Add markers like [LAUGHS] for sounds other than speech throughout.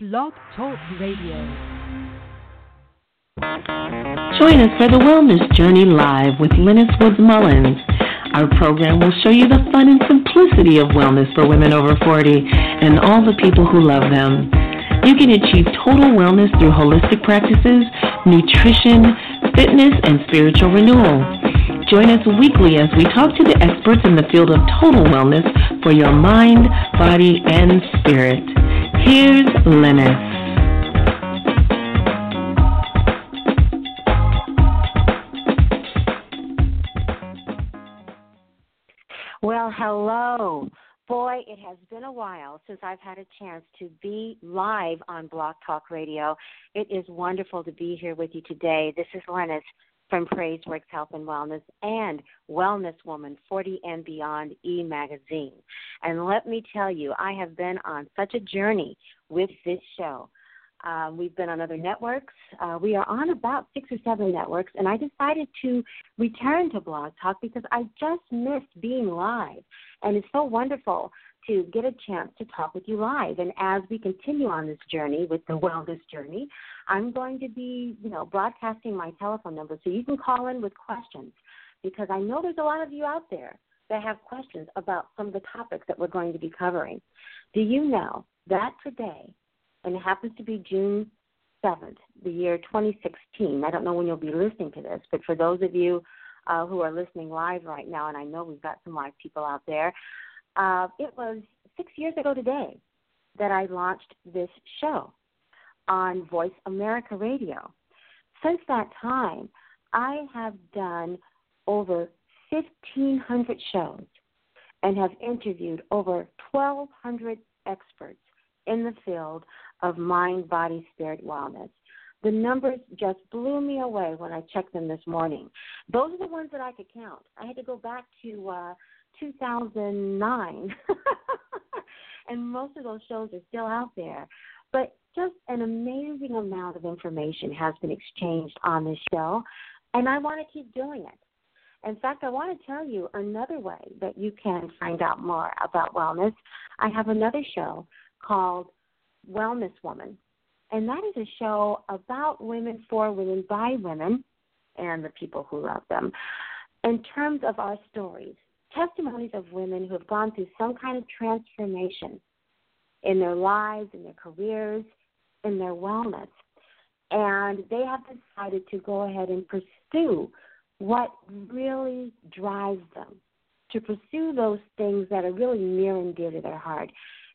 Blog Talk Radio. Join us for the Wellness Journey Live with Lennis Woods Mullins. Our program will show you the fun and simplicity of wellness for women over 40 and all the people who love them. You can achieve total wellness through holistic practices, nutrition, fitness, and spiritual renewal. Join us weekly as we talk to the experts in the field of total wellness for your mind, body, and spirit. Here's Lennis. Well, hello. Boy, it has been a while since I've had a chance to be live on Blog Talk Radio. It is wonderful to be here with you today. This is Lennis from Praiseworks Health and Wellness and Wellness Woman 40 and Beyond e magazine. And let me tell you, I have been on such a journey with this show. Um, we've been on other networks. Uh, we are on about six or seven networks, and I decided to return to Blog Talk because I just missed being live. And it's so wonderful to get a chance to talk with you live. And as we continue on this journey with the wellness journey, I'm going to be, you know, broadcasting my telephone number so you can call in with questions because I know there's a lot of you out there that have questions about some of the topics that we're going to be covering. Do you know that today, and it happens to be June 7th, the year 2016, I don't know when you'll be listening to this, but for those of you uh, who are listening live right now, and I know we've got some live people out there, uh, it was six years ago today that I launched this show on Voice America Radio. Since that time, I have done over 1,500 shows and have interviewed over 1,200 experts in the field of mind, body, spirit wellness. The numbers just blew me away when I checked them this morning. Those are the ones that I could count. I had to go back to uh, 2009, [LAUGHS] and most of those shows are still out there. But just an amazing amount of information has been exchanged on this show, and I want to keep doing it. In fact, I want to tell you another way that you can find out more about wellness. I have another show called Wellness Woman, and that is a show about women for women by women and the people who love them in terms of our stories, testimonies of women who have gone through some kind of transformation in their lives, in their careers, in their wellness. And they have decided to go ahead and pursue what really drives them, to pursue those things that are really near and dear to their heart.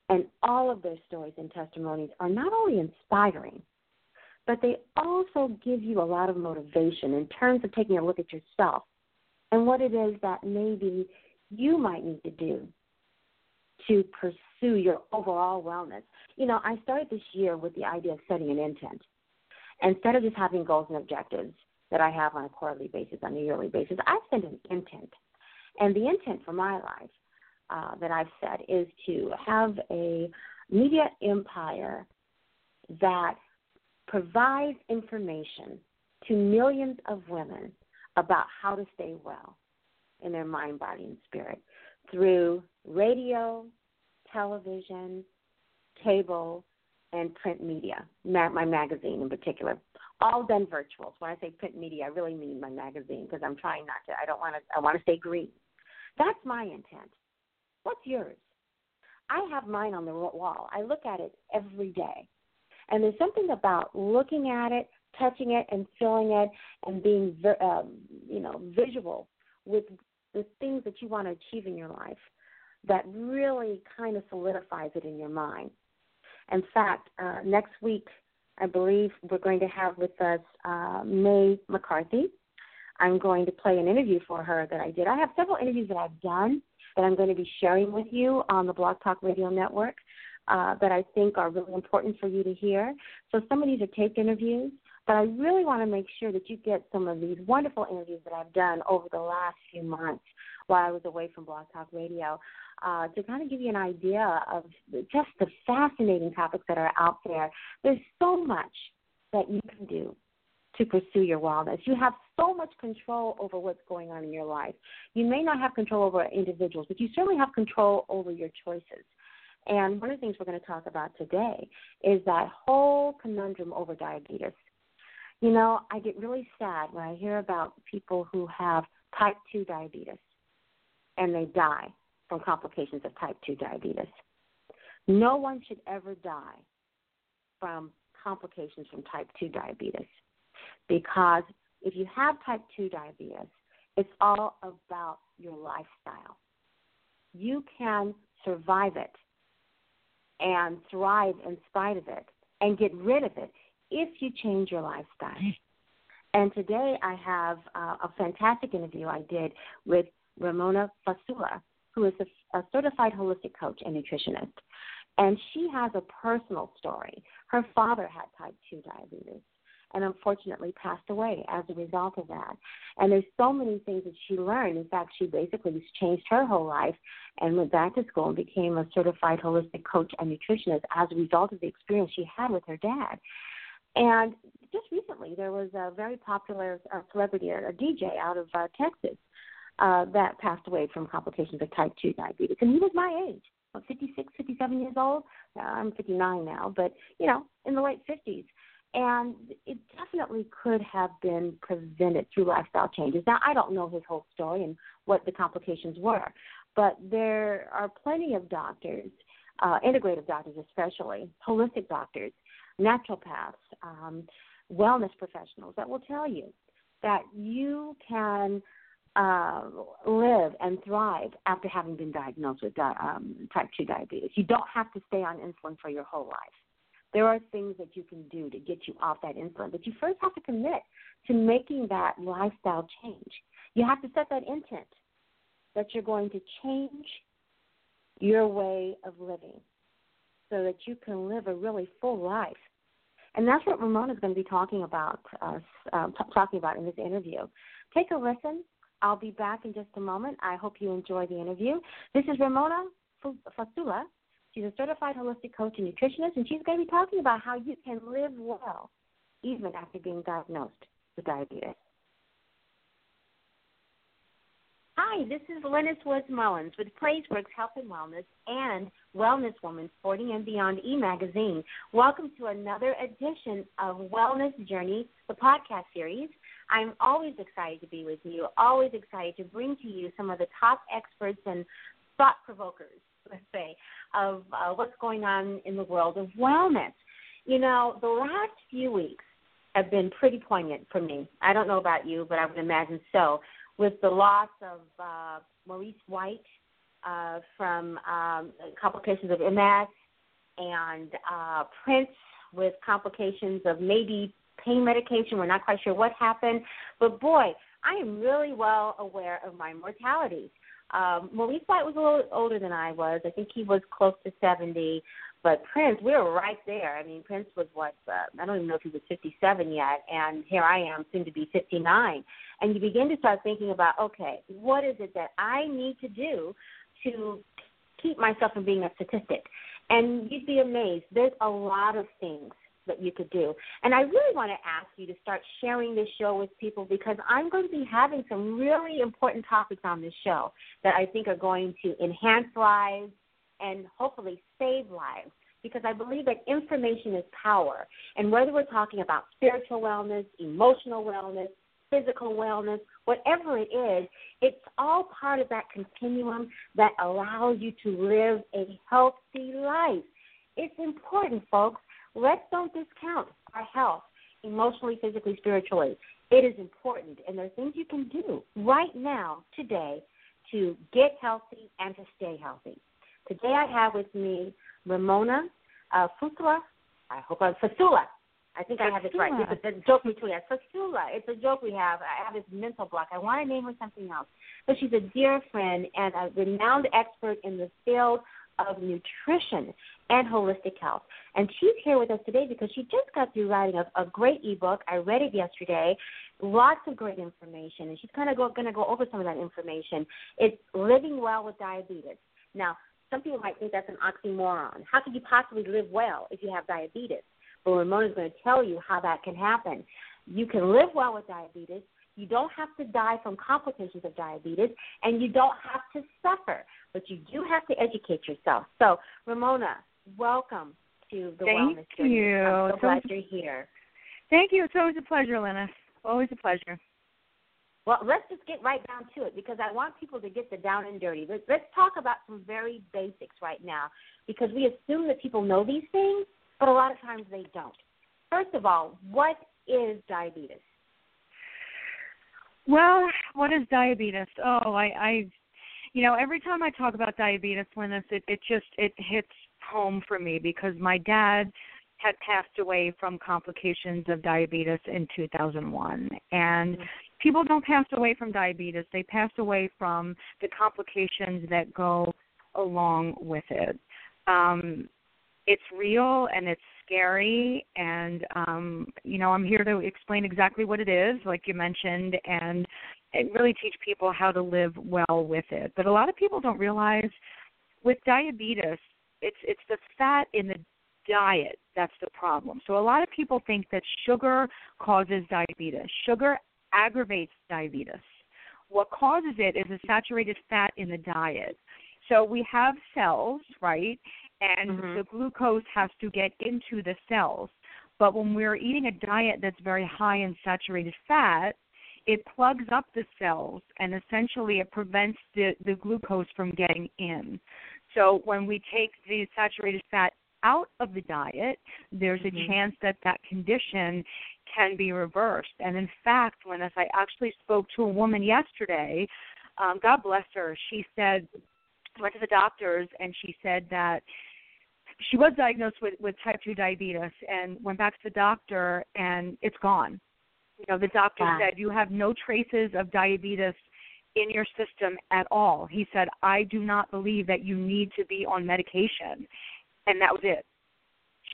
And all of their stories and testimonies are not only inspiring, but they also give you a lot of motivation in terms of taking a look at yourself and what it is that maybe you might need to do to pursue your overall wellness. You know, I started this year with the idea of setting an intent. Instead of just having goals and objectives that I have on a quarterly basis, on a yearly basis, I set an intent. And the intent for my life uh, that I've set is to have a media empire that provides information to millions of women about how to stay well in their mind, body, and spirit through radio, television, cable, and print media, my magazine in particular. All done virtual. So when I say print media, I really mean my magazine because I'm trying not to. I don't want to. I want to stay green. That's my intent. What's yours? I have mine on the wall. I look at it every day, and there's something about looking at it, touching it, and feeling it, and being, um, you know, visual with the things that you want to achieve in your life that really kind of solidifies it in your mind. In fact, uh, next week, I believe we're going to have with us uh, May McCarthy. I'm going to play an interview for her that I did. I have several interviews that I've done that I'm going to be sharing with you on the Blog Talk Radio Network uh, that I think are really important for you to hear. So some of these are taped interviews, but I really want to make sure that you get some of these wonderful interviews that I've done over the last few months while I was away from Blog Talk Radio uh, to kind of give you an idea of just the fascinating topics that are out there. There's so much that you can do to pursue your wellness. You have so much control over what's going on in your life. You may not have control over individuals, but you certainly have control over your choices. And one of the things we're going to talk about today is that whole conundrum over diabetes. You know, I get really sad when I hear about people who have type 2 diabetes and they die from complications of type 2 diabetes. No one should ever die from complications from type 2 diabetes because if you have type 2 diabetes, it's all about your lifestyle. You can survive it and thrive in spite of it and get rid of it if you change your lifestyle. And today I have uh, a fantastic interview I did with Ramona Fasula, who is a, a certified holistic coach and nutritionist. And she has a personal story. Her father had type 2 diabetes and unfortunately passed away as a result of that. And there's so many things that she learned. In fact, she basically changed her whole life and went back to school and became a certified holistic coach and nutritionist as a result of the experience she had with her dad. And just recently, there was a very popular uh, celebrity, a DJ out of uh, Texas, uh, that passed away from complications of type 2 diabetes. And he was my age, what, 56, 57 years old. Uh, I'm 59 now, but, you know, in the late 50s. And it definitely could have been prevented through lifestyle changes. Now, I don't know his whole story and what the complications were, but there are plenty of doctors, uh, integrative doctors especially, holistic doctors, naturopaths, um, wellness professionals that will tell you that you can uh, live and thrive after having been diagnosed with di- um, type 2 diabetes. You don't have to stay on insulin for your whole life. There are things that you can do to get you off that insulin, but you first have to commit to making that lifestyle change. You have to set that intent that you're going to change your way of living so that you can live a really full life. And that's what Ramona is going to be talking about, uh, uh, talking about in this interview. Take a listen. I'll be back in just a moment. I hope you enjoy the interview. This is Ramona Fasula. She's a certified holistic coach and nutritionist, and she's going to be talking about how you can live well even after being diagnosed with diabetes. Hi, this is Lennis Woods Mullins with PraiseWorks Health and Wellness and Wellness Woman Sporting and Beyond e Magazine. Welcome to another edition of Wellness Journey, the podcast series. I'm always excited to be with you, always excited to bring to you some of the top experts and thought provokers, let's say, of uh, what's going on in the world of wellness. You know, the last few weeks have been pretty poignant for me. I don't know about you, but I would imagine so with the loss of uh, Maurice White uh, from um, complications of MS and uh, Prince with complications of maybe pain medication. We're not quite sure what happened. But boy, I am really well aware of my mortality. Um, Maurice White was a little older than I was. I think he was close to 70. But Prince, we were right there. I mean, Prince was what uh, I don't even know if he was 57 yet, and here I am, soon to be 59. And you begin to start thinking about, okay, what is it that I need to do to keep myself from being a statistic? And you'd be amazed. There's a lot of things that you could do. And I really want to ask you to start sharing this show with people because I'm going to be having some really important topics on this show that I think are going to enhance lives and hopefully save lives because I believe that information is power. And whether we're talking about spiritual wellness, emotional wellness, physical wellness, whatever it is, it's all part of that continuum that allows you to live a healthy life. It's important, folks. Let's don't discount our health emotionally, physically, spiritually. It is important, and there are things you can do right now, today, to get healthy and to stay healthy. Today I have with me Ramona uh, Fusula. I hope I'm Fasula. I think I have it right. It's a, a joke between us. Fasula. It's a joke we have. I have this mental block. I want to name her something else. But she's a dear friend and a renowned expert in the field of nutrition and holistic health. And she's here with us today because she just got through writing a, a great ebook. I read it yesterday. Lots of great information, and she's kind of going to go over some of that information. It's Living Well with Diabetes. Now, some people might think that's an oxymoron. How could you possibly live well if you have diabetes? But Ramona is going to tell you how that can happen. You can live well with diabetes. You don't have to die from complications of diabetes, and you don't have to suffer, but you do have to educate yourself. So, Ramona, welcome to the Thank Wellness Journey. You. I'm so glad you're here. Thank you. It's always a pleasure, Linus. Always a pleasure. Well, let's just get right down to it because I want people to get the down and dirty. Let's, let's talk about some very basics right now because we assume that people know these things, but a lot of times they don't. First of all, what is diabetes? Well, what is diabetes? Oh, I, I, you know, every time I talk about diabetes, Linus, it, it just it hits home for me because my dad had passed away from complications of diabetes in 2001, and mm-hmm. People don't pass away from diabetes; they pass away from the complications that go along with it. Um, it's real and it's scary and um you know i'm here to explain exactly what it is like you mentioned and, really teach people how to live well with it. But a lot of people don't realize with diabetes it's it's the fat in the diet that's the problem. So a lot of people think that sugar causes diabetes. Sugar aggravates diabetes what causes it is a saturated fat in the diet so we have cells, right? and mm-hmm. the glucose has to get into the cells. But when we're eating a diet that's very high in saturated fat, it plugs up the cells and essentially it prevents the, the glucose from getting in. So when we take the saturated fat out of the diet, there's a mm-hmm. chance that that condition can be reversed. And in fact, when as I actually spoke to a woman yesterday, um, God bless her, she said, went to the doctors and she said that she was diagnosed with with type 2 diabetes and went back to the doctor and it's gone you know the doctor wow. said you have no traces of diabetes in your system at all he said i do not believe that you need to be on medication and that was it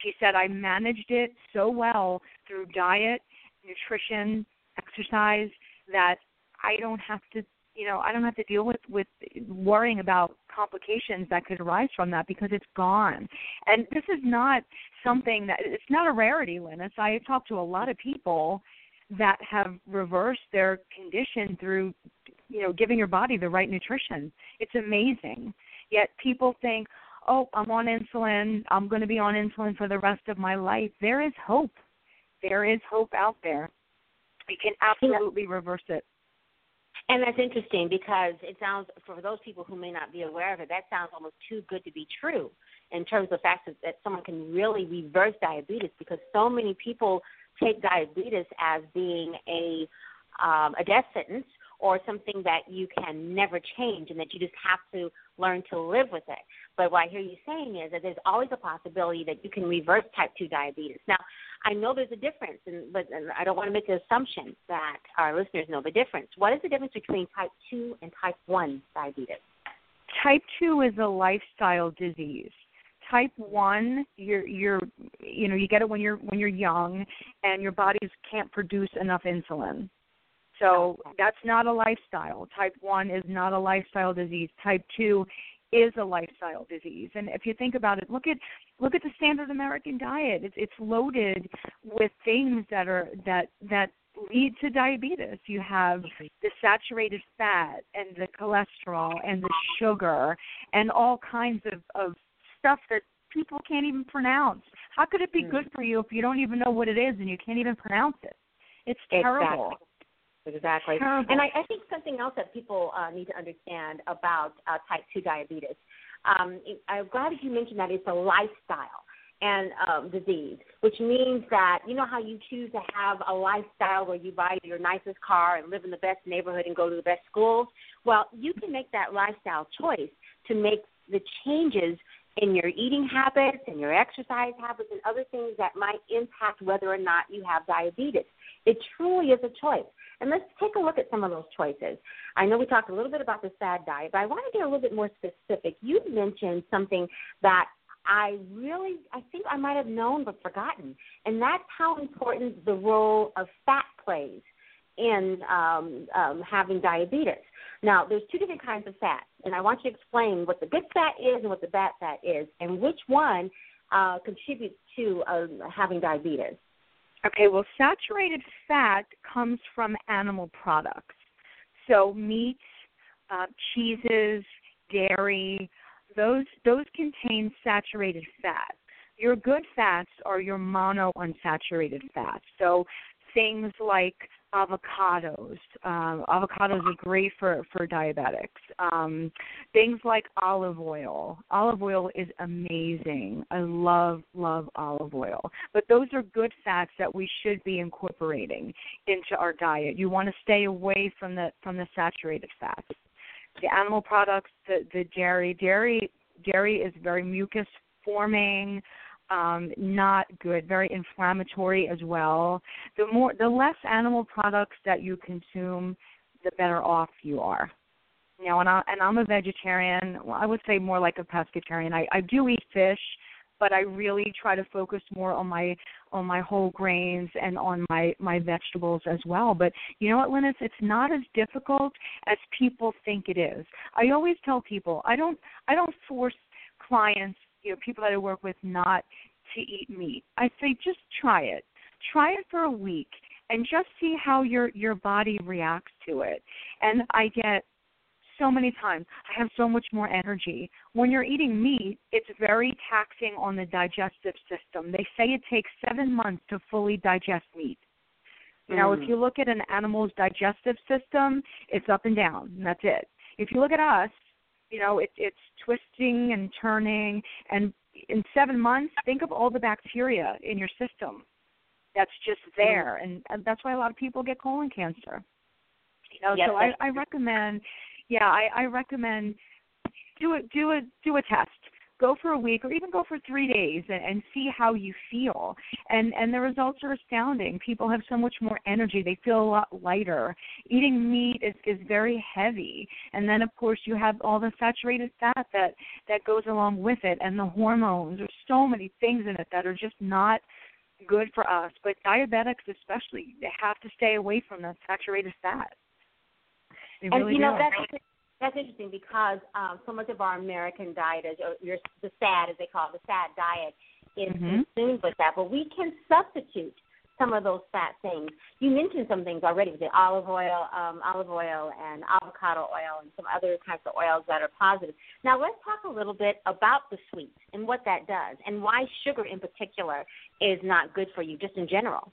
she said i managed it so well through diet nutrition exercise that i don't have to you know i don't have to deal with with worrying about complications that could arise from that because it's gone. And this is not something that it's not a rarity linus. I talk to a lot of people that have reversed their condition through you know giving your body the right nutrition. It's amazing. Yet people think oh i'm on insulin. I'm going to be on insulin for the rest of my life. There is hope. There is hope out there. We can absolutely reverse it. And that's interesting because it sounds, for those people who may not be aware of it, that sounds almost too good to be true in terms of the fact that, that someone can really reverse diabetes because so many people take diabetes as being a um, a death sentence or something that you can never change and that you just have to learn to live with it. But what I hear you saying is that there's always a possibility that you can reverse type 2 diabetes. Now, I know there's a difference, and, but and I don't want to make the assumption that our listeners know the difference. What is the difference between type 2 and type 1 diabetes? Type 2 is a lifestyle disease type one you're you're you know you get it when you're when you're young and your bodies can't produce enough insulin so that's not a lifestyle type 1 is not a lifestyle disease type 2 is a lifestyle disease. And if you think about it, look at look at the standard American diet. It's it's loaded with things that are that that lead to diabetes. You have the saturated fat and the cholesterol and the sugar and all kinds of, of stuff that people can't even pronounce. How could it be good hmm. for you if you don't even know what it is and you can't even pronounce it? It's terrible. Exactly. Exactly. Terrible. And I, I think something else that people uh, need to understand about uh, type 2 diabetes, um, I'm glad that you mentioned that it's a lifestyle and um, disease, which means that you know how you choose to have a lifestyle where you buy your nicest car and live in the best neighborhood and go to the best schools. Well, you can make that lifestyle choice to make the changes in your eating habits and your exercise habits and other things that might impact whether or not you have diabetes. It truly is a choice. And let's take a look at some of those choices. I know we talked a little bit about the SAD diet, but I want to get a little bit more specific. You mentioned something that I really, I think I might have known but forgotten, and that's how important the role of fat plays in um, um, having diabetes. Now, there's two different kinds of fat, and I want you to explain what the good fat is and what the bad fat is, and which one uh, contributes to uh, having diabetes. Okay, well, saturated fat comes from animal products. So meats, uh, cheeses, dairy, those those contain saturated fat. Your good fats are your monounsaturated fats. So things like avocados. Um, avocados are great for for diabetics. Um, things like olive oil. Olive oil is amazing. I love love olive oil. But those are good fats that we should be incorporating into our diet. You want to stay away from the from the saturated fats. The animal products, the the dairy, dairy dairy is very mucus forming um, not good, very inflammatory as well. The more, the less animal products that you consume, the better off you are. Know, and, I, and I'm a vegetarian. Well, I would say more like a pescatarian. I, I do eat fish, but I really try to focus more on my on my whole grains and on my my vegetables as well. But you know what, Linus, it's not as difficult as people think it is. I always tell people I don't I don't force clients you know people that I work with not to eat meat. I say just try it. Try it for a week and just see how your your body reacts to it. And I get so many times I have so much more energy. When you're eating meat, it's very taxing on the digestive system. They say it takes 7 months to fully digest meat. You know, if mm. you look at an animal's digestive system, it's up and down, and that's it. If you look at us, you know, it, it's twisting and turning, and in seven months, think of all the bacteria in your system that's just mm-hmm. there, and, and that's why a lot of people get colon cancer. You know, yes, so I, I recommend, yeah, I, I recommend do a do a do a test go for a week or even go for three days and, and see how you feel. And and the results are astounding. People have so much more energy. They feel a lot lighter. Eating meat is is very heavy. And then of course you have all the saturated fat that that goes along with it and the hormones. There's so many things in it that are just not good for us. But diabetics especially they have to stay away from the saturated fat. They and really you know do. that's that's interesting because um, so much of our American diet is or your, the SAD, as they call it, the SAD diet, is mm-hmm. consumed with that. But we can substitute some of those fat things. You mentioned some things already with the olive oil, um, olive oil, and avocado oil, and some other types of oils that are positive. Now let's talk a little bit about the sweets and what that does, and why sugar in particular is not good for you, just in general.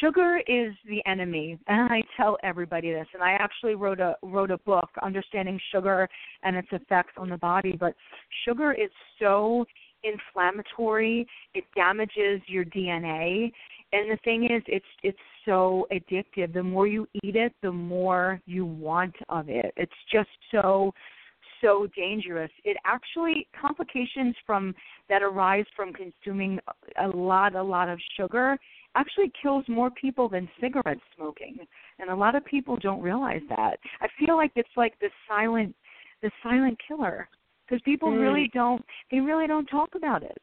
Sugar is the enemy, and I tell everybody this. And I actually wrote a wrote a book, Understanding Sugar and Its Effects on the Body. But sugar is so inflammatory; it damages your DNA. And the thing is, it's it's so addictive. The more you eat it, the more you want of it. It's just so so dangerous. It actually complications from that arise from consuming a lot a lot of sugar actually kills more people than cigarette smoking and a lot of people don't realize that. I feel like it's like the silent the silent killer because people mm. really don't they really don't talk about it.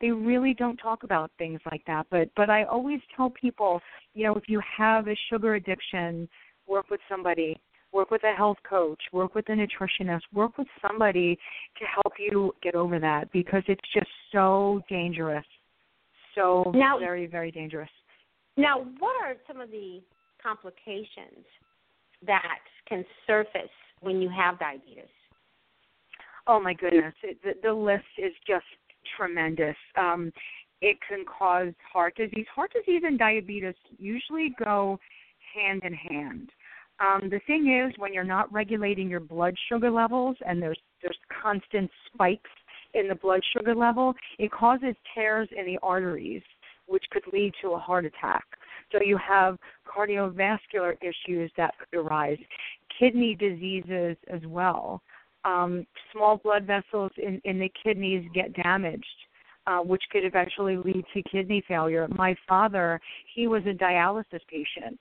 They really don't talk about things like that but but i always tell people you know if you have a sugar addiction work with somebody work with a health coach work with a nutritionist work with somebody to help you get over that because it's just so dangerous so now, very, very dangerous. Now, what are some of the complications that can surface when you have diabetes? Oh my goodness, it, the, the list is just tremendous. Um, it can cause heart disease. Heart disease and diabetes usually go hand in hand. Um, the thing is, when you're not regulating your blood sugar levels and there's there's constant spikes in the blood sugar level, it causes tears in the arteries, which could lead to a heart attack. So you have cardiovascular issues that could arise, kidney diseases as well. Um, small blood vessels in, in the kidneys get damaged. Uh, which could eventually lead to kidney failure. My father, he was a dialysis patient,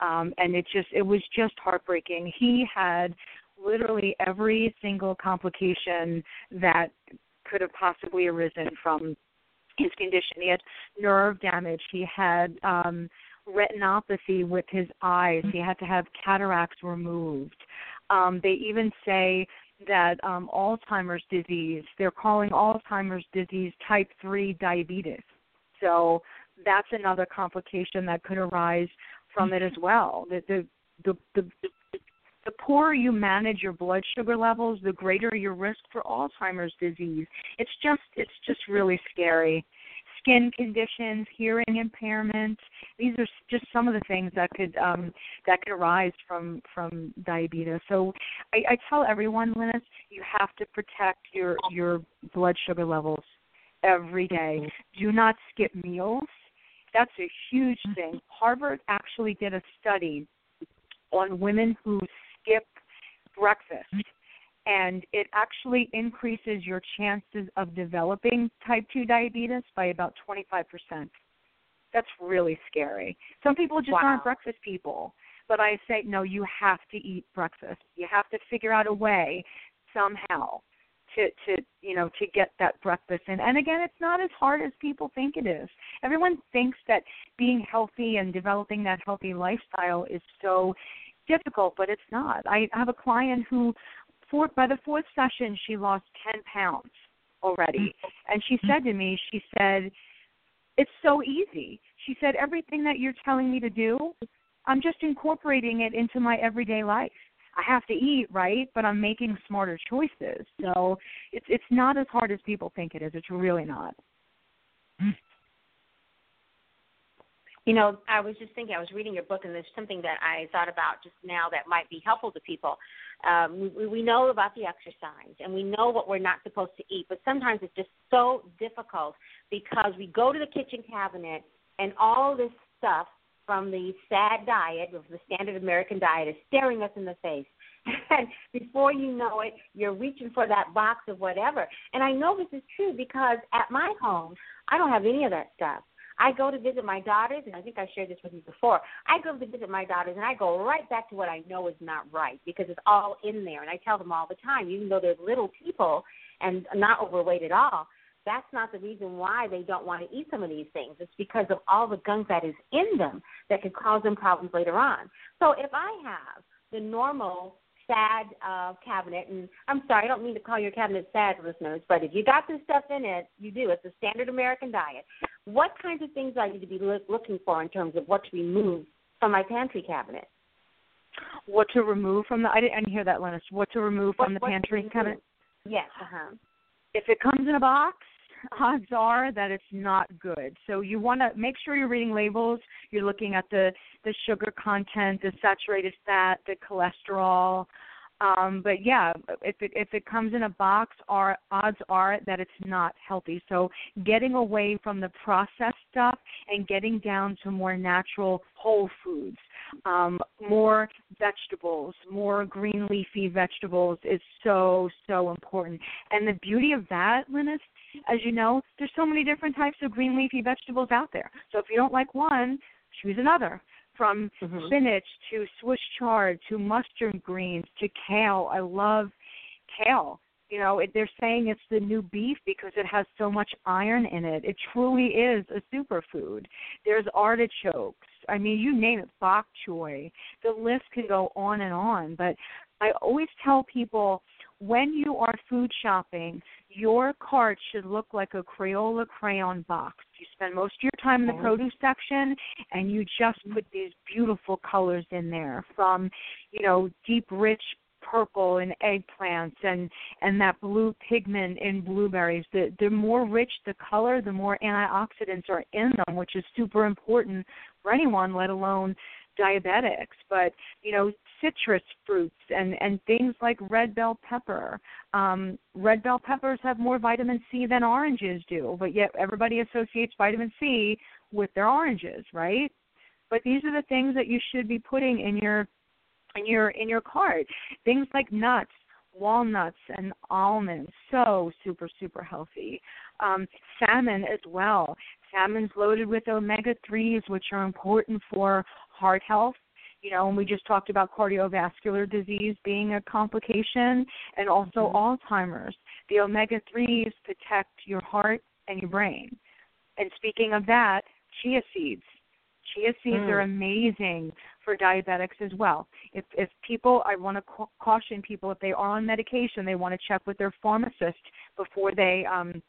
um, and it just it was just heartbreaking. He had literally every single complication that could have possibly arisen from his condition. He had nerve damage. He had um, retinopathy with his eyes. He had to have cataracts removed. Um, they even say that um, Alzheimer's disease, they're calling Alzheimer's disease type 3 diabetes. So that's another complication that could arise from it as well. The the the, the the poorer you manage your blood sugar levels, the greater your risk for Alzheimer's disease. It's just it's just really scary. Skin conditions, hearing impairment. These are just some of the things that could um, that could arise from from diabetes. So I, I tell everyone, Linus, you have to protect your your blood sugar levels every day. Do not skip meals. That's a huge thing. Harvard actually did a study on women who skip breakfast and it actually increases your chances of developing type 2 diabetes by about 25%. That's really scary. Some people just wow. aren't breakfast people, but I say no, you have to eat breakfast. You have to figure out a way somehow to to you know to get that breakfast in and again it's not as hard as people think it is everyone thinks that being healthy and developing that healthy lifestyle is so difficult, but it's not. I have a client who, for, by the fourth session, she lost 10 pounds already. Mm-hmm. And she said to me, she said, it's so easy. She said, everything that you're telling me to do, I'm just incorporating it into my everyday life. I have to eat, right? But I'm making smarter choices. So it's it's not as hard as people think it is. It's really not. Mm. You know, I was just thinking, I was reading your book, and there's something that I thought about just now that might be helpful to people. Um, we, we know about the exercise, and we know what we're not supposed to eat, but sometimes it's just so difficult because we go to the kitchen cabinet, and all this stuff from the SAD diet, of the standard American diet, is staring us in the face. [LAUGHS] And before you know it, you're reaching for that box of whatever. And I know this is true because at my home, I don't have any of that stuff. I go to visit my daughters, and I think I shared this with you before. I go to visit my daughters, and I go right back to what I know is not right because it's all in there. And I tell them all the time, even though they're little people and not overweight at all, that's not the reason why they don't want to eat some of these things. It's because of all the gunk that is in them that could cause them problems later on. So if I have the normal sad uh, cabinet. And I'm sorry, I don't mean to call your cabinet sad, listeners, but if you got this stuff in it, you do. It's a standard American diet. What kinds of things I need to be looking for in terms of what to remove from my pantry cabinet? What to remove from the? I didn't, hear that, Linus. What to remove what, from the pantry cabinet? Yes. Uh-huh. If it comes in a box, [LAUGHS] odds are that it's not good. So you want to make sure you're reading labels. You're looking at the the sugar content, the saturated fat, the cholesterol. Um, but yeah, if it if it comes in a box, our odds are that it's not healthy. So getting away from the processed stuff and getting down to more natural whole foods, um, more vegetables, more green leafy vegetables is so so important. And the beauty of that, Linus, as you know, there's so many different types of green leafy vegetables out there. So if you don't like one, choose another. From mm-hmm. spinach to Swiss chard to mustard greens to kale. I love kale. You know, it, they're saying it's the new beef because it has so much iron in it. It truly is a superfood. There's artichokes. I mean, you name it, bok choy. The list can go on and on. But I always tell people when you are food shopping, your cart should look like a Crayola crayon box. You spend most of your time in the oh. produce section and you just mm-hmm. put these beautiful colors in there from, you know, deep rich purple in eggplants and and that blue pigment in blueberries. The the more rich the color the more antioxidants are in them which is super important for anyone let alone diabetics, but you know, citrus fruits and and things like red bell pepper. Um, red bell peppers have more vitamin C than oranges do, but yet everybody associates vitamin C with their oranges, right? But these are the things that you should be putting in your in your in your cart. Things like nuts, walnuts and almonds so super super healthy um, salmon as well salmon's loaded with omega 3s which are important for heart health. You know, and we just talked about cardiovascular disease being a complication and also mm-hmm. Alzheimer's. The omega 3s protect your heart and your brain. And speaking of that, chia seeds. Chia seeds mm. are amazing for diabetics as well. If if people, I want to ca- caution people if they are on medication, they want to check with their pharmacist before they um,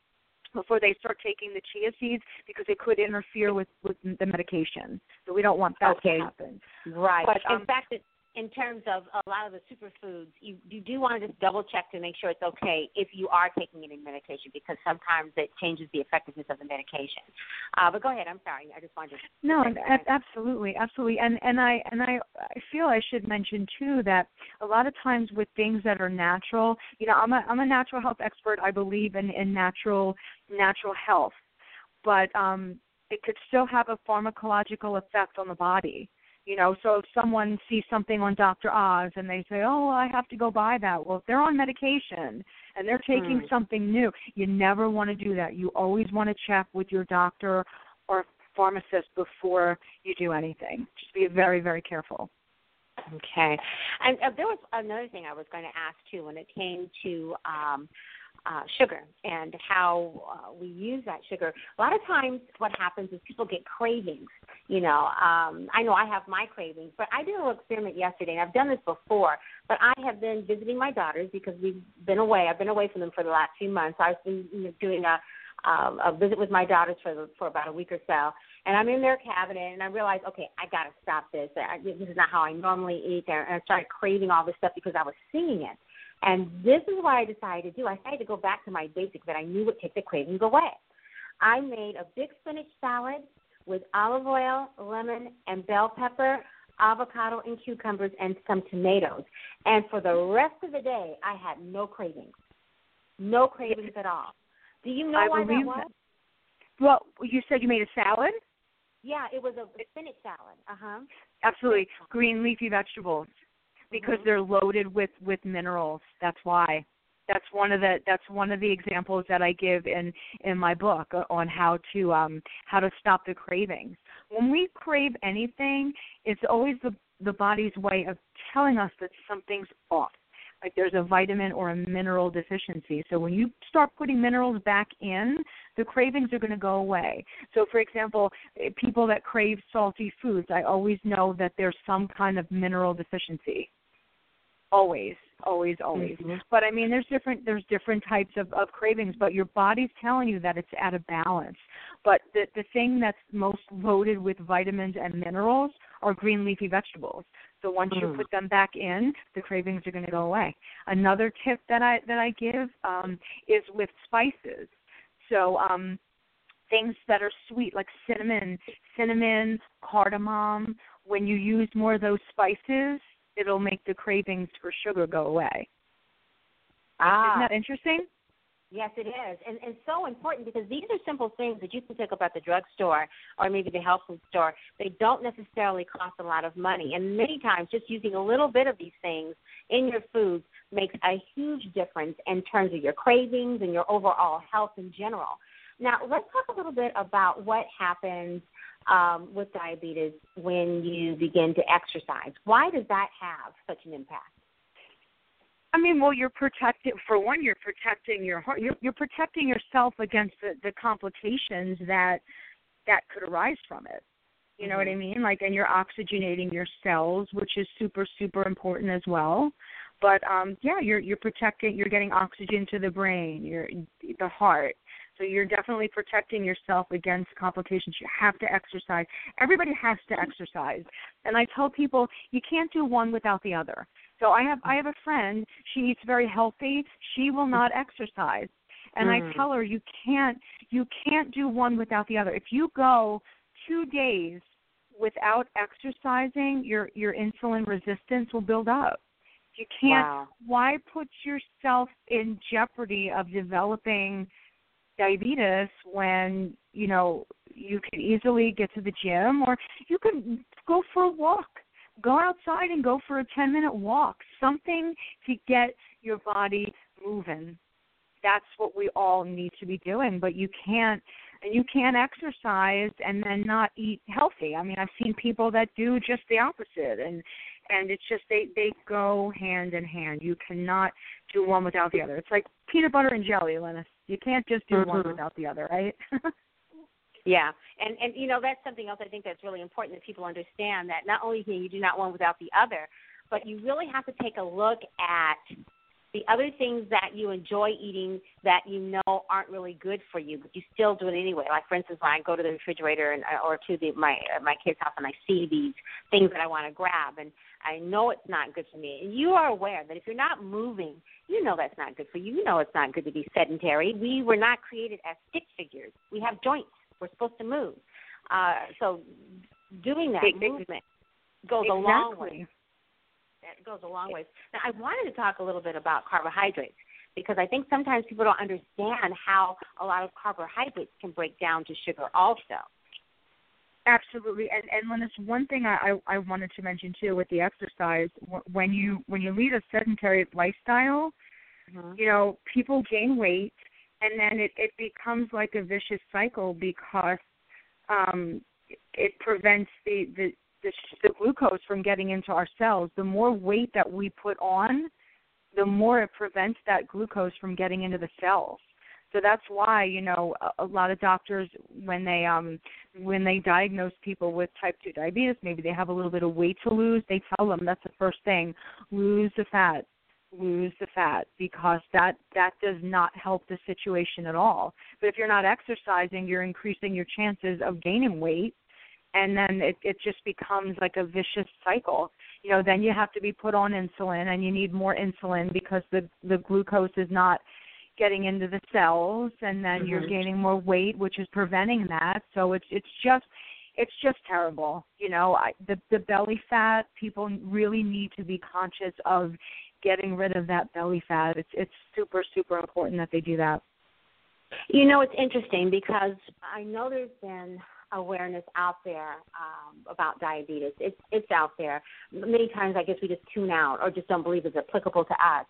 before they start taking the chia seeds because it could interfere with with the medication. So we don't want that okay. to happen. Right. But, um, in fact, it, in terms of a lot of the superfoods, you you do want to just double check to make sure it's okay if you are taking any medication because sometimes it changes the effectiveness of the medication. Uh, but go ahead. I'm sorry. I just wanted to. No, absolutely, absolutely, and and I and I I feel I should mention too that a lot of times with things that are natural, you know, I'm a I'm a natural health expert. I believe in in natural natural health, but um, it could still have a pharmacological effect on the body you know, so if someone sees something on Dr. Oz and they say, "Oh, I have to go buy that," well, if they're on medication and they're taking Hmm. something new, you never want to do that. You always want to check with your doctor or pharmacist before you do anything. Just be very, very careful. Okay. And uh, there was another thing I was going to ask too when it came to um, uh, sugar and how uh, we use that sugar. A lot of times, what happens is people get cravings. You know, um, I know I have my cravings, but I did a little experiment yesterday, and I've done this before. But I have been visiting my daughters because we've been away. I've been away from them for the last few months. I've been you know, doing a um, a visit with my daughters for for about a week or so, and I'm in their cabinet, and I realized, okay, I got to stop this. I, this is not how I normally eat, and I started craving all this stuff because I was seeing it. And this is what I decided to do. I decided to go back to my basics that I knew would take the cravings away. I made a big spinach salad with olive oil, lemon, and bell pepper, avocado and cucumbers, and some tomatoes. And for the rest of the day, I had no cravings. No cravings at all. Do you know I why that was? that. Well, you said you made a salad. Yeah, it was a spinach salad. Uh huh. Absolutely, green leafy vegetables because Mhm. they're loaded with with minerals. That's why. That's one of the that's one of the examples that I give in in my book on how to um how to stop the cravings. When we crave anything, it's always the the body's way of telling us that something's off. Like there's a vitamin or a mineral deficiency. So when you start putting minerals back in, the cravings are going to go away. So for example, eh, people that crave salty foods, I always know that there's some kind of mineral deficiency always always always. Mhm. but i mean there's different there's different types of of cravings but your body's telling you that it's out of balance. But the the thing that's most loaded with vitamins and minerals are green leafy vegetables. So once you Mm. put them back in the cravings are going to go away. Another tip that i that i give um is with spices. So um things that are sweet like cinnamon cinnamon cardamom when you use more of those spices it'll make the cravings for sugar go away. Ah, Isn't that interesting? Yes, it is, and and so important because these are simple things that you can pick up at the drugstore or maybe the health food store. They don't necessarily cost a lot of money, and many times just using a little bit of these things in your foods makes a huge difference in terms of your cravings and your overall health in general. Now, let's talk a little bit about what happens um, with diabetes when you begin to exercise. Why does that have such an impact? I mean, well, you're protecting. For one, you're protecting your heart. You're, you're protecting yourself against the, the complications that that could arise from it. You know what I mean? Like, and you're oxygenating your cells, which is super, super important as well. But um, yeah, you're you're protecting. You're getting oxygen to the brain, your the heart. So you're definitely protecting yourself against complications. You have to exercise. Everybody has to exercise. And I tell people you can't do one without the other. So I have I have a friend, she eats very healthy, she will not exercise. And I Mhm. tell her you can't you can't do one without the other. If you go 2 days without exercising, your your insulin resistance will build up. You can't Wow. why put yourself in jeopardy of developing diabetes when you know you can easily get to the gym or you can go for a walk. Go outside and go for a 10 minute walk. Something to get your body moving. That's what we all need to be doing but you can't you can't exercise and then not eat healthy i mean i've seen people that do just the opposite and and it's just they they go hand in hand you cannot do one without the other it's like peanut butter and jelly Linus. you can't just do one Mhm. without the other right [LAUGHS] Yeah, and and you know that's something else I think that's really important that people understand that not only can you do not one without the other, but you really have to take a look at the other things that you enjoy eating that you know aren't really good for you, but you still do it anyway. Like for instance, when I go to the refrigerator and or to the my uh, my kid's house and I see these things that I want to grab, and I know it's not good for me. And you are aware that if you're not moving, you know that's not good for you. You know it's not good to be sedentary. We were not created as stick figures. We have joints. We're supposed to move. Uh, so doing that movement goes exactly. a long way it goes a long way. Now, I wanted to talk a little bit about carbohydrates because I think sometimes people don't understand how a lot of carbohydrates can break down to sugar also. Absolutely, and and Lennis, one thing I, I I wanted to mention too with the exercise, when you when you lead a sedentary lifestyle, mm-hmm. you know people gain weight, and then it it becomes like a vicious cycle because um it prevents the the the, the glucose from getting into our cells, the more weight that we put on, the more it prevents that glucose from getting into the cells. So that's why you know a, a lot of doctors when they um when they diagnose people with type 2 diabetes, maybe they have a little bit of weight to lose, they tell them that's the first thing, lose the fat, lose the fat because that that does not help the situation at all. But if you're not exercising, you're increasing your chances of gaining weight and then it it just becomes like a vicious cycle. You know then you have to be put on insulin and you need more insulin because the the glucose is not getting into the cells and then mm-hmm. you're gaining more weight which is preventing that. So it's it's just it's just terrible. You know I, the the belly fat people really need to be conscious of getting rid of that belly fat. It's it's super super important that they do that. You know it's interesting because i know there's been awareness out there um, about diabetes. It's it's out there. Many times, I guess we just tune out or just don't believe it's applicable to us.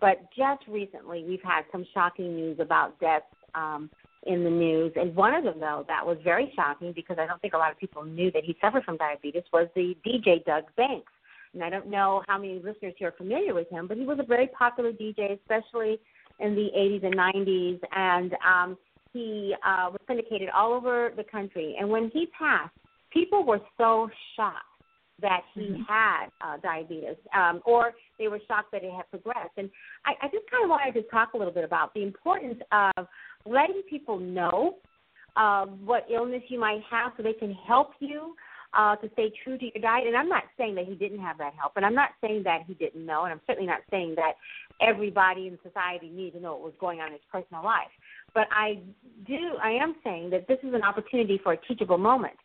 But just recently, we've had some shocking news about deaths um, in the news, and one of them, though, that was very shocking because I don't think a lot of people knew that he suffered from diabetes was the DJ Doug Banks. And I don't know how many listeners here are familiar with him, but he was a very popular DJ, especially in the 80s and 90s. And um, he uh, was syndicated all over the country. And when he passed, people were so shocked that he mm-hmm. had uh, diabetes, um, or they were shocked that it had progressed. And I, I just kind of wanted to talk a little bit about the importance of letting people know uh, what illness you might have so they can help you uh, to stay true to your diet. And I'm not saying that he didn't have that help, and I'm not saying that he didn't know, and I'm certainly not saying that everybody in society needed to know what was going on in his personal life. But I do, I am saying that this is an opportunity for a teachable moment.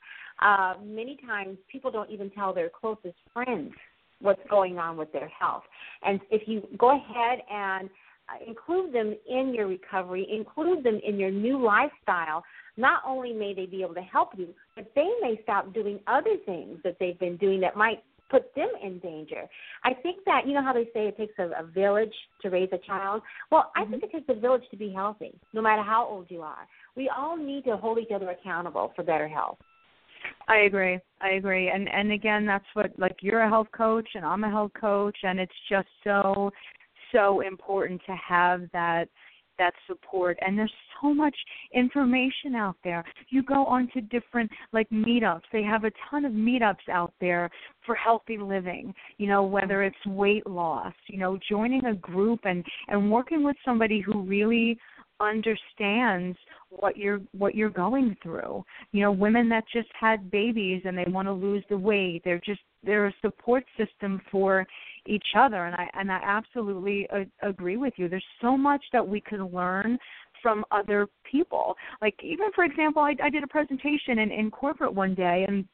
Uh, many times people don't even tell their closest friends what's going on with their health. And if you go ahead and uh, include them in your recovery, include them in your new lifestyle, not only may they be able to help you, but they may stop doing other things that they've been doing that might put them in danger. I think that you know how they say it takes a, a village to raise a child. Well, I mm-hmm. think it takes a village to be healthy, no matter how old you are. We all need to hold each other accountable for better health. I agree. I agree. And and again, that's what like you're a health coach and I'm a health coach and it's just so so important to have that that support. And there's so much information out there. You go on to different like meetups. They have a ton of meetups out there for healthy living you know whether it's weight loss you know joining a group and and working with somebody who really understands what you're what you're going through. You know women that just had babies and they want to lose the weight. They're just they're a support system for each other and i and i absolutely a- agree with you. There's so much that we can learn from other people. Like even for example i, I did a presentation in, in corporate one day and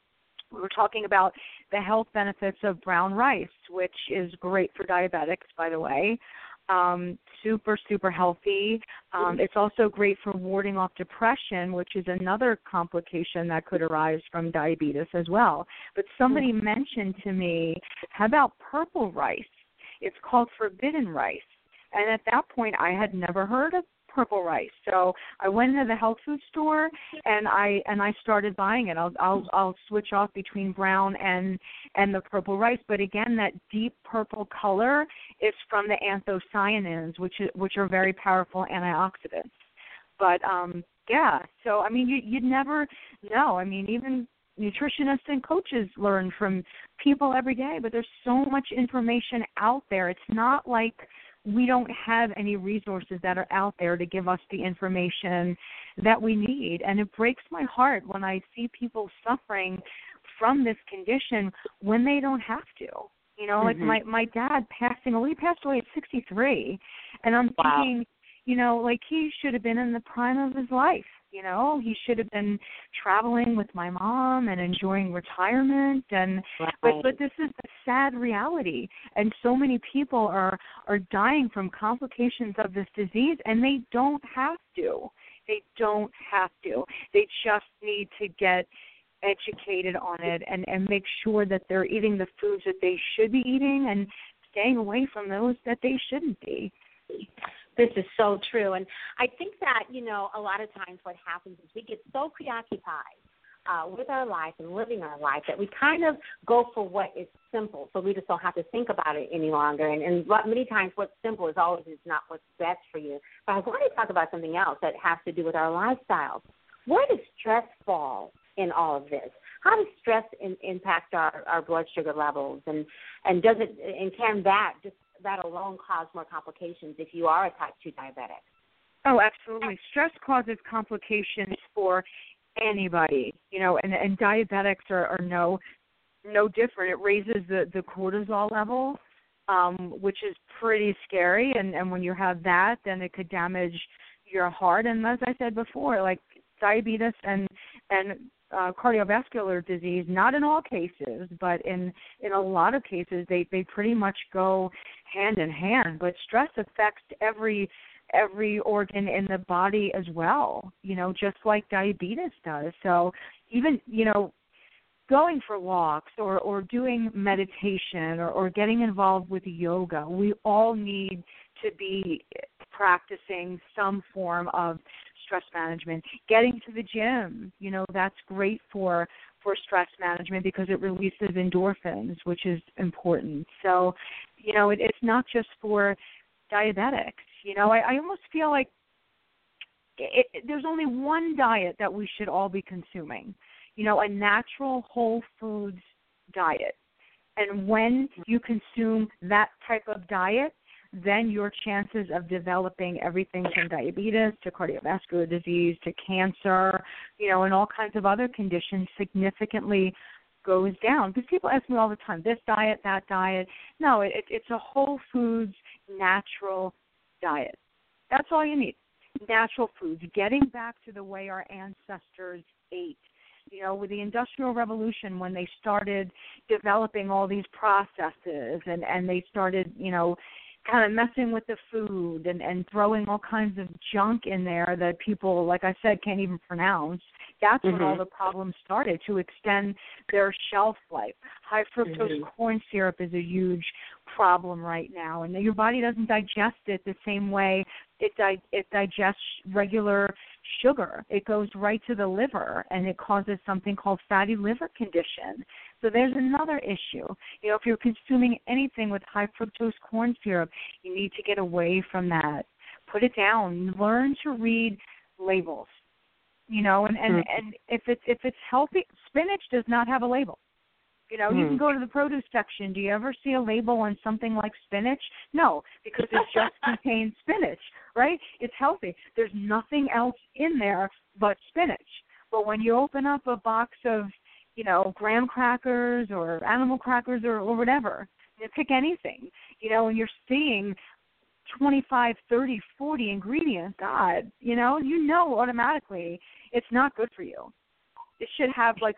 we were talking about the health benefits of brown rice which is great for diabetics by the way um, super, super healthy. Um, it's also great for warding off depression, which is another complication that could arise from diabetes as well. But somebody mm-hmm. mentioned to me, how about purple rice? It's called forbidden rice. And at that point, I had never heard of purple rice. So I went into the health food store and I and I started buying it. I'll I'll I'll switch off between brown and and the purple rice, but again that deep purple color is from the anthocyanins, which which are very powerful antioxidants. But um yeah, so I mean you you'd never know. I mean even nutritionists and coaches learn from people every day, but there's so much information out there. It's not like we don't have any resources that are out there to give us the information that we need. And it breaks my heart when I see people suffering from this condition when they don't have to. You know, mm-hmm. like my my dad passing away, he passed away at 63, and I'm wow. thinking, you know, like he should have been in the prime of his life. You know, he should have been traveling with my mom and enjoying retirement and right. but but this is the sad reality and so many people are are dying from complications of this disease and they don't have to. They don't have to. They just need to get educated on it and and make sure that they're eating the foods that they should be eating and staying away from those that they shouldn't be. This is so true. And I think that, you know, a lot of times what happens is we get so preoccupied uh, with our life and living our life that we kind of go for what is simple so we just don't have to think about it any longer. And, and many times what's simple is always is not what's best for you. But I want to talk about something else that has to do with our lifestyles. Where does stress fall in all of this? How does stress in, impact our, our blood sugar levels, and and does it and can that just that alone cause more complications if you are a type 2 diabetic. Oh, absolutely. Stress causes complications for anybody, you know, and and diabetics are, are no no different. It raises the the cortisol level, um, which is pretty scary. And and when you have that, then it could damage your heart. And as I said before, like diabetes and and uh, cardiovascular disease, not in all cases, but in in a lot of cases, they they pretty much go hand in hand. But stress affects every every organ in the body as well. You know, just like diabetes does. So even you know going for walks or or doing meditation or, or getting involved with yoga we all need to be practicing some form of stress management. Getting to the gym, you know, that's great for for stress management because it releases endorphins, which is important. So, you know, it, it's not just for diabetics. You know, I, I almost feel like it, it, there's only one diet that we should all be consuming. You know, a natural whole foods diet. And when you consume that type of diet, then your chances of developing everything from diabetes to cardiovascular disease to cancer, you know, and all kinds of other conditions significantly goes down. Because people ask me all the time, this diet, that diet. No, it, it's a whole foods, natural diet. That's all you need. Natural foods, getting back to the way our ancestors ate you know with the industrial revolution when they started developing all these processes and and they started you know kind of messing with the food and and throwing all kinds of junk in there that people like i said can't even pronounce that's mm-hmm. when all the problems started to extend their shelf life high fructose mm-hmm. corn syrup is a huge problem right now and your body doesn't digest it the same way it di- it digests regular sugar it goes right to the liver and it causes something called fatty liver condition so there's another issue. You know, if you're consuming anything with high fructose corn syrup, you need to get away from that. Put it down. Learn to read labels. You know, and and mm. and if it's if it's healthy, spinach does not have a label. You know, mm. you can go to the produce section. Do you ever see a label on something like spinach? No, because it just [LAUGHS] contains spinach, right? It's healthy. There's nothing else in there but spinach. But when you open up a box of you know, graham crackers or animal crackers or, or whatever. You know, pick anything, you know, and you're seeing 25, 30, 40 ingredients. God, you know, you know automatically it's not good for you. It should have like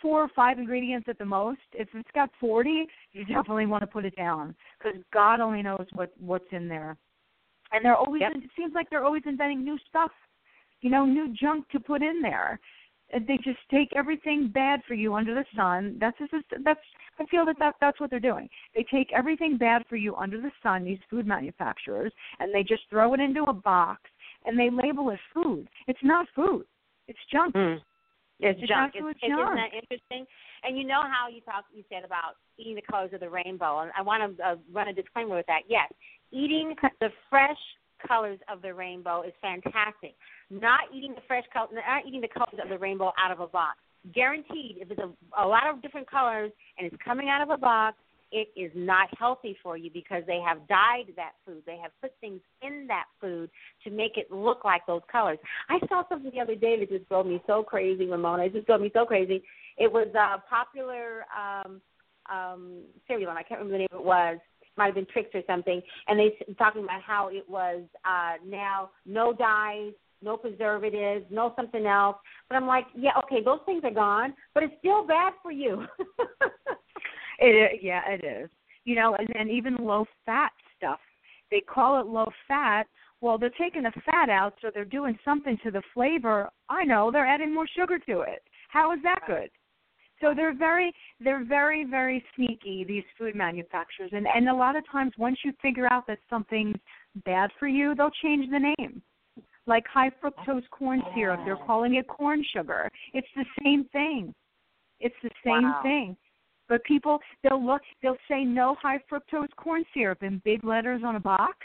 four or five ingredients at the most. If it's got 40, you definitely want to put it down because God only knows what what's in there. And they're always yep. it seems like they're always inventing new stuff, you know, new junk to put in there they just take everything bad for you under the sun. That's just, that's I feel that, that that's what they're doing. They take everything bad for you under the sun, these food manufacturers, and they just throw it into a box and they label it food. It's not food. It's junk. Mm. It's, it's junk. It's, junk. Isn't that interesting? And you know how you talk, you said about eating the colors of the rainbow, and I want to uh, run a disclaimer with that. Yes, eating the fresh colors of the rainbow is fantastic. Not eating the fresh color, not eating the colors of the rainbow out of a box. Guaranteed, if it's a, a lot of different colors and it's coming out of a box, it is not healthy for you because they have dyed that food. They have put things in that food to make it look like those colors. I saw something the other day that just drove me so crazy, Ramona. It just drove me so crazy. It was a popular um, um, cereal, and I can't remember the name it was. Might have been tricks or something, and they talking about how it was uh, now no dyes, no preservatives, no something else. But I'm like, yeah, okay, those things are gone, but it's still bad for you. [LAUGHS] it yeah, it is. You know, and, and even low fat stuff. They call it low fat. Well, they're taking the fat out, so they're doing something to the flavor. I know they're adding more sugar to it. How is that good? So they're very they're very very sneaky these food manufacturers and and a lot of times once you figure out that something's bad for you, they'll change the name like high fructose corn syrup. They're calling it corn sugar. It's the same thing. It's the same wow. thing. But people they'll look they'll say no high fructose corn syrup in big letters on a box.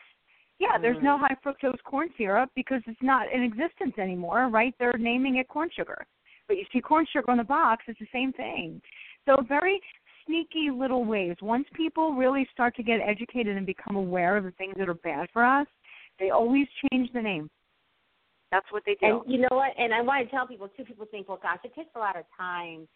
Yeah, there's no mm. high fructose corn syrup because it's not in existence anymore, right? They're naming it corn sugar. But you see corn sugar on the box, it's the same thing. So very sneaky little ways. Once people really start to get educated and become aware of the things that are bad for us, they always change the name. That's what they do. And you know what? And I want to tell people too. People think, well, gosh, it takes a lot of time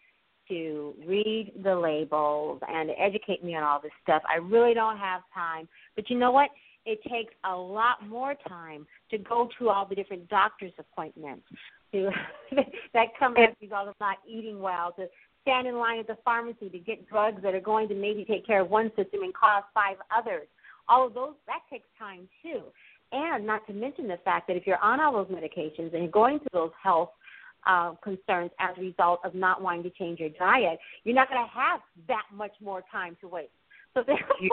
to read the labels and educate me on all this stuff. I really don't have time. But you know what? It takes a lot more time to go to all the different doctor's appointments to [LAUGHS] that come as a result of not eating well, to stand in line at the pharmacy to get drugs that are going to maybe take care of one system and cause five others. All of those that takes time too. And not to mention the fact that if you're on all those medications and you're going through those health uh, concerns as a result of not wanting to change your diet, you're not going to have that much more time to wait. So therefore, you,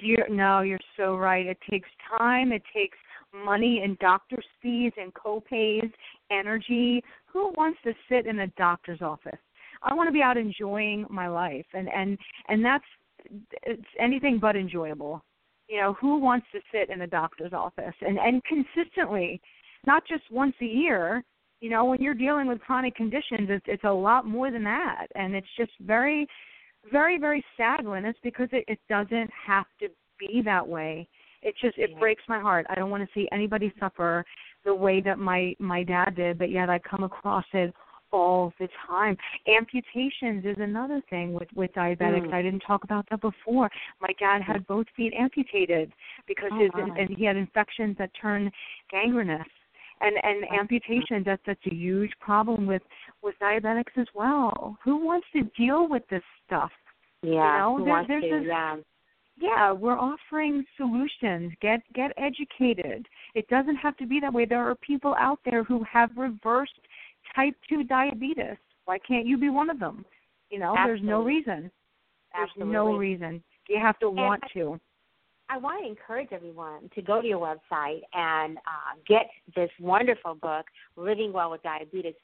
you're, no, you're so right. It takes time. It takes money and doctor's fees and co-pays, energy. Who wants to sit in a doctor's office? I want to be out enjoying my life, and and and that's it's anything but enjoyable you know who wants to sit in a doctor's office and and consistently not just once a year you know when you're dealing with chronic conditions it's it's a lot more than that and it's just very very very sad when it's because it, it doesn't have to be that way it just it breaks my heart i don't want to see anybody suffer the way that my my dad did but yet i come across it all the time. Amputations is another thing with with diabetics. Mm. I didn't talk about that before. My dad had both feet amputated because oh, his wow. and he had infections that turned gangrenous. And and amputations that's that's a huge problem with with diabetics as well. Who wants to deal with this stuff? Yeah, you know, who there, wants there's to, a, yeah. Yeah, we're offering solutions. Get get educated. It doesn't have to be that way. There are people out there who have reversed type 2 diabetes. Why can't you be one of them? You know, Absolutely. there's no reason. There's Absolutely. no reason. You have to want to. I want to encourage everyone to go to your website and uh, get this wonderful book, Living Well with Diabetes.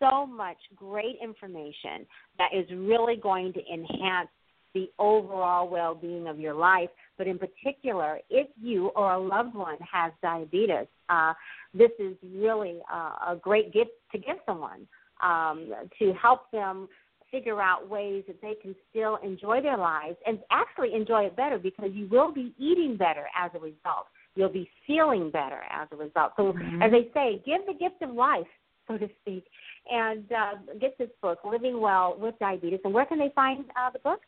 So much great information that is really going to enhance the overall well being of your life. But in particular, if you or a loved one has diabetes, uh, this is really uh, a great gift to give someone um, to help them figure out ways that they can still enjoy their lives and actually enjoy it better because you will be eating better as a result. You'll be feeling better as a result. So, mm-hmm. as they say, give the gift of life, so to speak, and uh, get this book, Living Well with Diabetes. And where can they find uh, the book?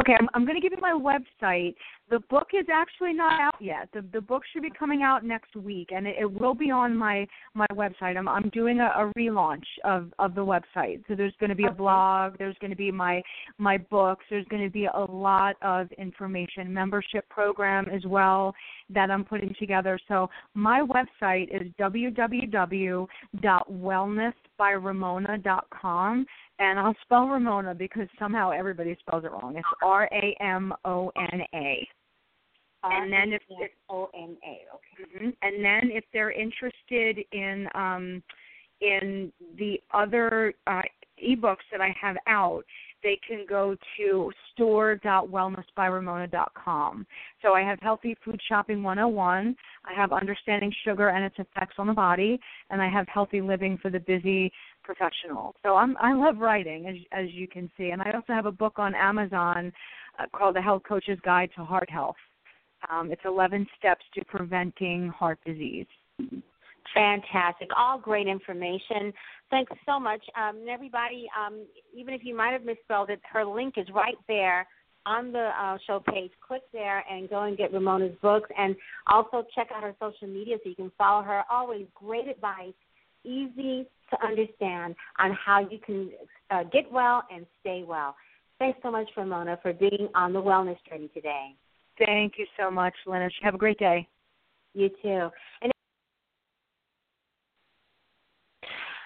Okay, I'm, I'm going to give you my website. The book is actually not out yet. The the book should be coming out next week, and it, it will be on my my website. I'm I'm doing a, a relaunch of of the website. So there's going to be a blog. There's going to be my my books. There's going to be a lot of information, membership program as well that I'm putting together. So my website is www.wellnessbyramona.com and I'll spell Ramona because somehow everybody spells it wrong. It's R A M O N A. And then if O N A, okay. Mm-hmm. And then if they're interested in um, in the other uh, ebooks that I have out, they can go to store.wellnessbyramona.com. So I have Healthy Food Shopping 101, I have Understanding Sugar and its Effects on the Body, and I have Healthy Living for the Busy professional. So I'm I love writing as as you can see, and I also have a book on Amazon uh, called The Health Coach's Guide to Heart Health. Um, it's 11 steps to preventing heart disease. Fantastic. All great information. Thanks so much. Um, and everybody, um, even if you might have misspelled it, her link is right there on the uh, show page. Click there and go and get Ramona's books. And also check out her social media so you can follow her. Always great advice, easy to understand on how you can uh, get well and stay well. Thanks so much, Ramona, for being on the wellness journey today. Thank you so much, Lennis. Have a great day. You too. And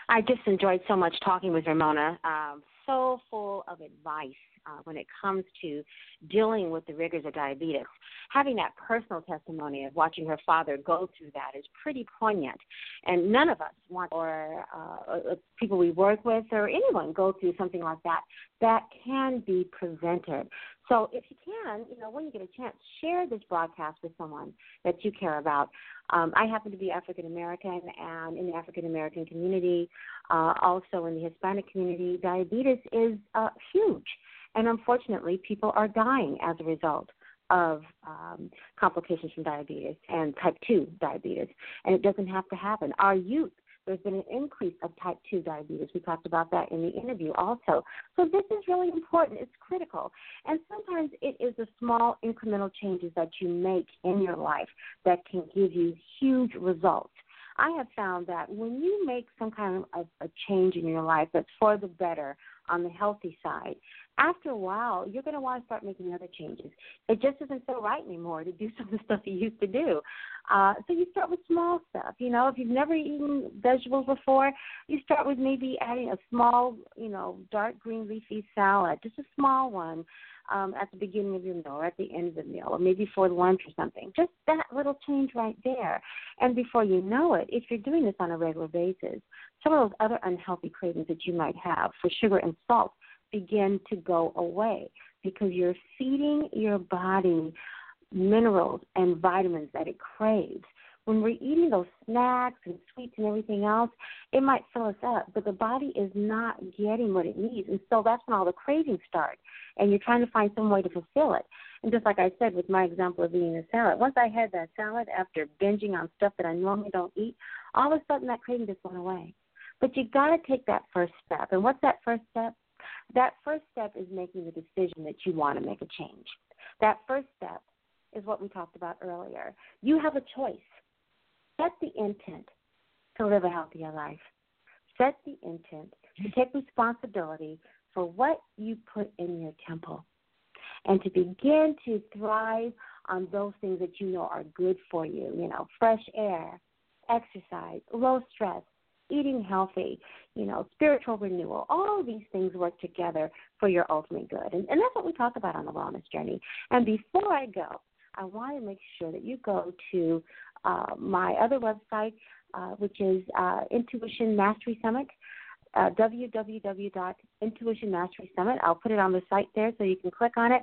I just enjoyed so much talking with Ramona. Um, so full of advice uh, when it comes to dealing with the rigors of diabetes. Having that personal testimony of watching her father go through that is pretty poignant. And none of us want, or uh, people we work with, or anyone go through something like that. That can be prevented. So if you can, you know, when you get a chance, share this broadcast with someone that you care about. Um, I happen to be African American, and in the African American community, uh, also in the Hispanic community, diabetes is uh, huge. And unfortunately, people are dying as a result of um, complications from diabetes and type 2 diabetes. And it doesn't have to happen. Our youth, there's been an increase of type 2 diabetes. We talked about that in the interview also. So this is really important. It's critical. And sometimes it is the small incremental changes that you make in your life that can give you huge results. I have found that when you make some kind of a, change in your life that's for the better on the healthy side, after a while, you're going to want to start making other changes. It just isn't so right anymore to do [LAUGHS] some of the stuff you used to do. Uh, so you start with small stuff. You know, if you've never eaten vegetables before, you start with maybe adding a small, you know, dark green leafy salad, just a small one um, at the beginning of your meal or at the end of the meal or maybe for lunch or something. Just that little change right there. And before you know it, if you're doing this on a regular basis, some of those other unhealthy cravings that you might have for sugar and salt begin to go away because you're feeding your body minerals and vitamins that it craves. When we're eating those snacks and sweets and everything else, it might fill us up, but the body is not getting what it needs. And so that's when all the cravings start. And you're trying to find some way to fulfill it. And just like I said with my example of eating a salad, once I had that salad after binging on stuff that I normally don't eat, all of a sudden that craving just went away. But you've got to take that first step. And what's that first step? That first step is making the decision that you want to make a change. That first step is what we talked about earlier. You have a choice. Set the intent to live a healthier life. Set the intent to take responsibility for what you put in your temple and to begin to thrive on those things that you know are good for you, you know, fresh air, exercise, low stress, eating healthy, you know, spiritual renewal. All of these things work together for your ultimate good. And, and that's what we talk about on the wellness journey. And before I go, I want to make sure that you go to uh, my other website, uh, which is uh, Intuition Mastery Summit. Uh, www.intuition mastery summit. I'll put it on the site there so you can click on it.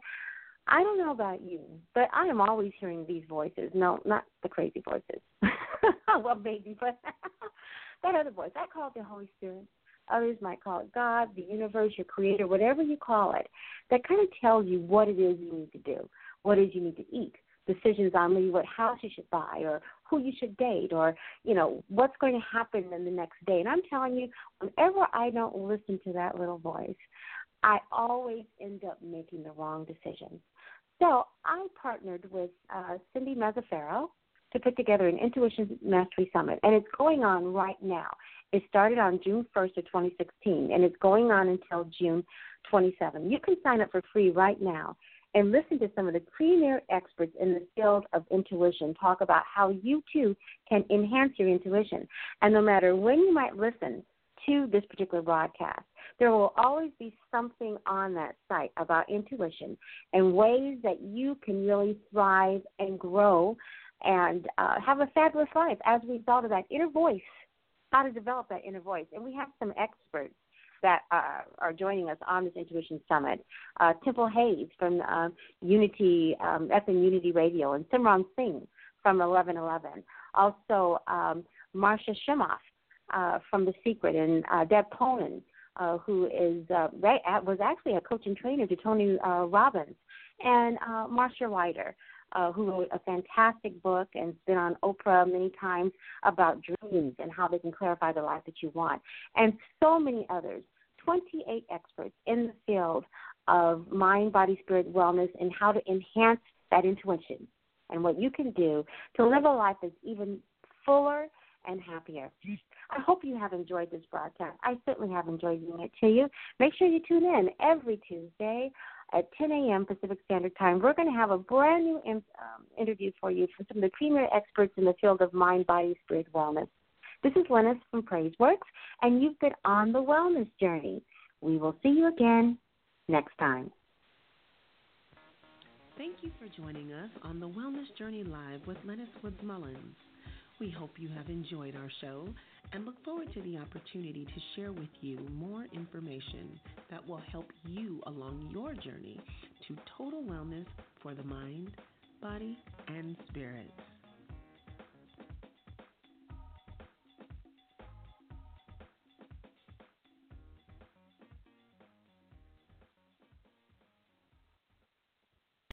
I don't know about you, but I am always hearing these voices. No, not the crazy voices. [LAUGHS] well, maybe, but [LAUGHS] that other voice. I call it the Holy Spirit. Others might call it God, the universe, your creator, whatever you call it, that kind of tells you what it is you need to do, what it is you need to eat, decisions on what house you should buy or who you should date or, you know, what's going to happen in the next day. And I'm telling you, whenever I don't listen to that little voice, I always end up making the wrong decisions. So I partnered with uh, Cindy Mazzaferro, to put together an Intuition Mastery Summit, and it's going on right now. It started on June 1st of 2016, and it's going on until June 27. You can sign up for free right now and listen to some of the premier experts in the field of intuition talk about how you too can enhance your intuition. And no matter when you might listen to this particular broadcast, there will always be something on that site about intuition and ways that you can really thrive and grow and uh, have a fabulous life as a result of that inner voice, how to develop that inner voice. And we have some experts that uh, are joining us on this Intuition Summit. Uh, Temple Hayes from uh, Unity, um, FM Unity Radio, and Simran Singh from 1111. Also, um, Marcia Shimoff uh, from The Secret, and uh, Deb Poland, uh, who is uh, was actually a coach and trainer to Tony uh, Robbins, and Marcia Ryder. Uh, who wrote a fantastic book and's been on Oprah many times about dreams and how they can clarify the life that you want, and so many others. 28 experts in the field of mind, body, spirit, wellness, and how to enhance that intuition and what you can do to live a life that's even fuller and happier. I hope you have enjoyed this broadcast. I certainly have enjoyed doing it to you. Make sure you tune in every Tuesday at 10 a.m. Pacific Standard Time. We're going to have a brand new um, interview for you from some of the premier experts in the field of mind, body, spirit, wellness. This is Lennis from PraiseWorks, and you've been on the wellness journey. We will see you again next time. Thank you for joining us on the Wellness Journey Live with Lennis Woods Mullins. We hope you have enjoyed our show and look forward to the opportunity to share with you more information that will help you along your journey to total wellness for the mind, body, and spirit.